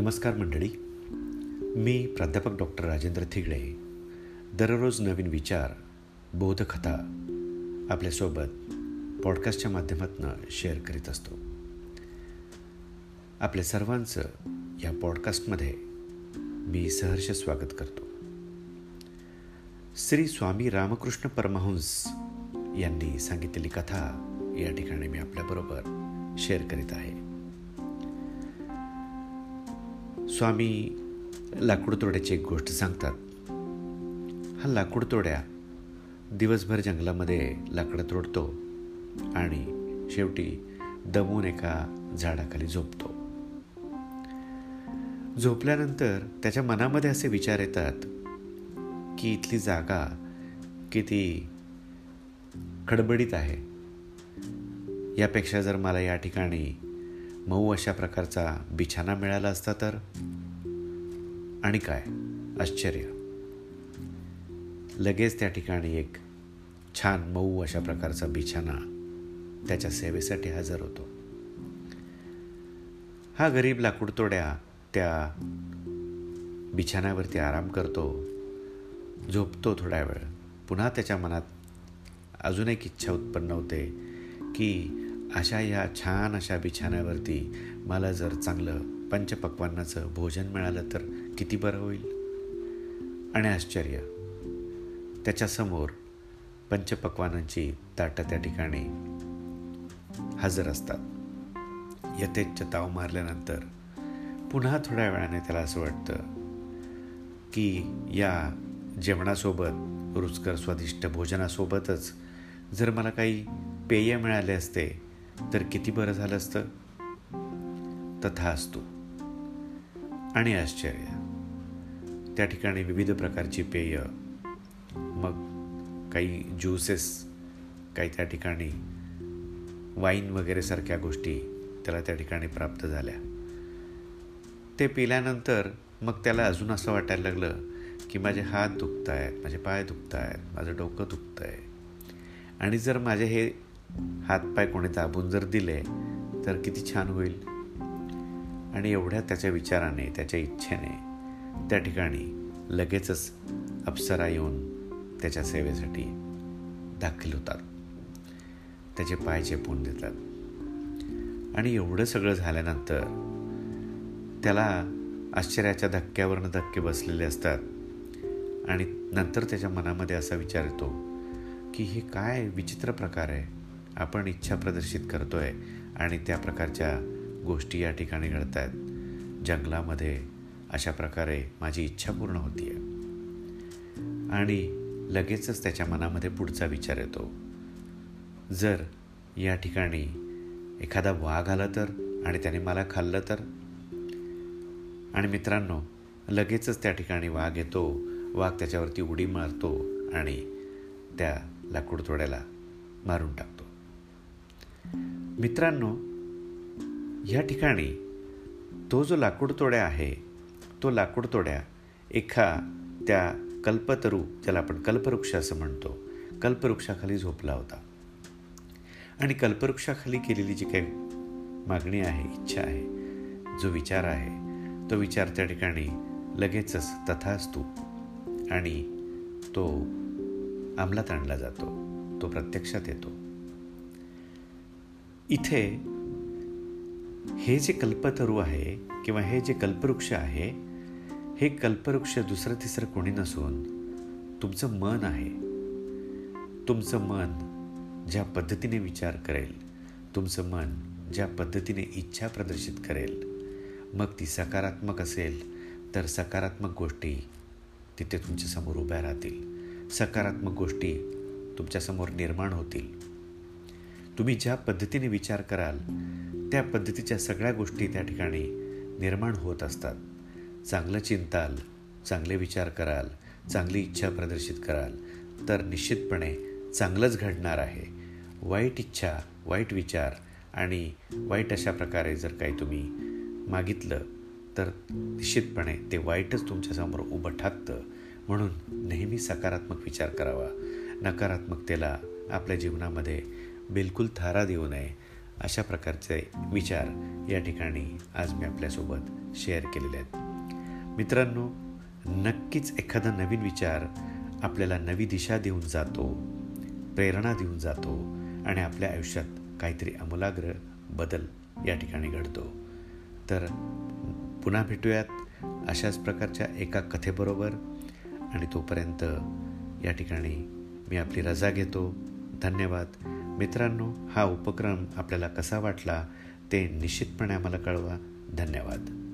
नमस्कार मंडळी. मी प्राध्यापक डॉक्टर राजेंद्र थिगडे दररोज नवीन विचार बोधकथा आपल्यासोबत पॉडकास्टच्या माध्यमातून शेअर करीत असतो. आपल्या सर्वांचं या पॉडकास्टमध्ये मी सहर्ष स्वागत करतो. श्री स्वामी रामकृष्ण परमहंस यांनी सांगितलेली कथा या ठिकाणी मी आपल्याबरोबर शेअर करीत आहे. स्वामी लाकूडतोड्याची एक गोष्ट सांगतात. हा लाकूडतोड्या दिवसभर जंगलामध्ये लाकडं तोडतो आणि शेवटी दमून एका झाडाखाली झोपतो. झोपल्यानंतर त्याच्या मनामध्ये असे विचार येतात की इथली जागा किती खडबडीत आहे. यापेक्षा जर मला या ठिकाणी मऊ अशा प्रकारचा बिछाना मिळाला असता तर? आणि काय? आश्चर्य. लगेच त्या ठिकाणी एक छान मऊ अशा प्रकारचा बिछाना त्याच्या सेवेसाठी हजर होतो. हा गरीब लाकूडतोड्या त्या बिछाण्यावरती आराम करतो झोपतो थोड्या वेळ. पुन्हा त्याच्या मनात अजून एक इच्छा उत्पन्न होते की अशा या छान अशा बिछाण्यावरती मला जर चांगलं पंचपक्वांनाचं भोजन मिळालं तर किती बरं होईल? आणि आश्चर्य. त्याच्यासमोर पंचपक्वानांची ताटं त्या ठिकाणी हजर असतात. यथेच्छ ताव मारल्यानंतर पुन्हा थोड्या वेळाने त्याला असं वाटतं की या जेवणासोबत रुचकर स्वादिष्ट भोजनासोबतच जर मला काही पेय मिळाले असते तर किती बरं झालं असतं? तथा असतो. आणि आश्चर्य. त्या ठिकाणी विविध प्रकारची पेय मग काही ज्युसेस काही त्या ठिकाणी वाईन वगैरे सारख्या गोष्टी त्याला त्या ठिकाणी प्राप्त झाल्या. ते पिल्यानंतर मग त्याला अजून असं वाटायला लागलं की माझे हात दुखत आहेत माझे पाय दुखत आहेत माझं डोकं दुखतं आहे आणि जर माझे हे हातपाय कोणी दाबून जर दिले तर किती छान होईल. आणि एवढ्या त्याच्या विचाराने त्याच्या इच्छेने त्या ठिकाणी लगेचच अप्सरा येऊन त्याच्या सेवेसाठी दाखल होतात. त्याचे पाय चेपून देतात. आणि एवढं सगळं झाल्यानंतर त्याला आश्चर्याच्या धक्क्यावरनं धक्के बसलेले असतात. आणि नंतर त्याच्या मनामध्ये असा विचार येतो की हे काय विचित्र प्रकार आहे. आपण इच्छा प्रदर्शित करतो आहे आणि त्या प्रकारच्या गोष्टी या ठिकाणी घडत आहेत जंगलामध्ये अशा प्रकारे माझी इच्छा पूर्ण होती आहे आणि लगेचच त्याच्या मनामध्ये पुढचा विचार येतो. जर या ठिकाणी एखादा वाघ आला तर आणि त्याने मला खाल्लं तर? आणि मित्रांनो लगेचच त्या ठिकाणी वाघ येतो वाघ त्याच्यावरती उडी मारतो आणि त्या लाकूड तोड्याला मारून टाकतो. मित्रांनो या ठिकाणी तो जो लाकूडतोड्या आहे तो लाकूडतोड्या एका त्या कल्पतरू ज्याला आपण कल्पवृक्ष असं म्हणतो कल्पवृक्षाखाली झोपला होता. आणि कल्पवृक्षाखाली केलेली जी काही मागणी आहे इच्छा आहे जो विचार आहे तो विचार त्या ठिकाणी लगेचच तथा असतो आणि तो अंमलात आणला जातो तो प्रत्यक्षात येतो. इथे हे जे कल्पतरू आहे किंवा हे जे कल्पवृक्ष आहे हे कल्पवृक्ष दुसरं तिसरं कोणी नसून तुमचं मन आहे. तुमचं मन ज्या पद्धतीने विचार करेल तुमचं मन ज्या पद्धतीने इच्छा प्रदर्शित करेल मग ती सकारात्मक असेल तर सकारात्मक गोष्टी तिथे तुमच्यासमोर उभ्या राहतील. सकारात्मक गोष्टी तुमच्यासमोर निर्माण होतील. तुम्ही ज्या पद्धतीने विचार कराल त्या पद्धतीच्या सगळ्या गोष्टी त्या ठिकाणी निर्माण होत असतात. चांगलं चिंताल चांगले विचार कराल चांगली इच्छा प्रदर्शित कराल तर निश्चितपणे चांगलंच घडणार आहे. वाईट इच्छा वाईट विचार आणि वाईट अशा प्रकारे जर काही तुम्ही मागितलं तर निश्चितपणे ते वाईटच तुमच्यासमोर उभं ठाकतं. म्हणून नेहमी सकारात्मक विचार करावा. नकारात्मकतेला आपल्या जीवनामध्ये बिलकुल थारा देऊ नये अशा प्रकारचे विचार या ठिकाणी आज मी आपल्यासोबत शेअर केलेले आहेत. मित्रांनो नक्कीच एखादा नवीन विचार आपल्याला नवी दिशा देऊन जातो प्रेरणा देऊन जातो आणि आपल्या आयुष्यात काहीतरी अमूलाग्र बदल या ठिकाणी घडतो. तर पुन्हा भेटूयात अशाच प्रकारच्या एका कथेबरोबर आणि तोपर्यंत या ठिकाणी मी आपली रजा घेतो. धन्यवाद. मित्रांनो हा उपक्रम आपल्याला कसा वाटला ते निश्चितपणे आम्हाला कळवा. धन्यवाद.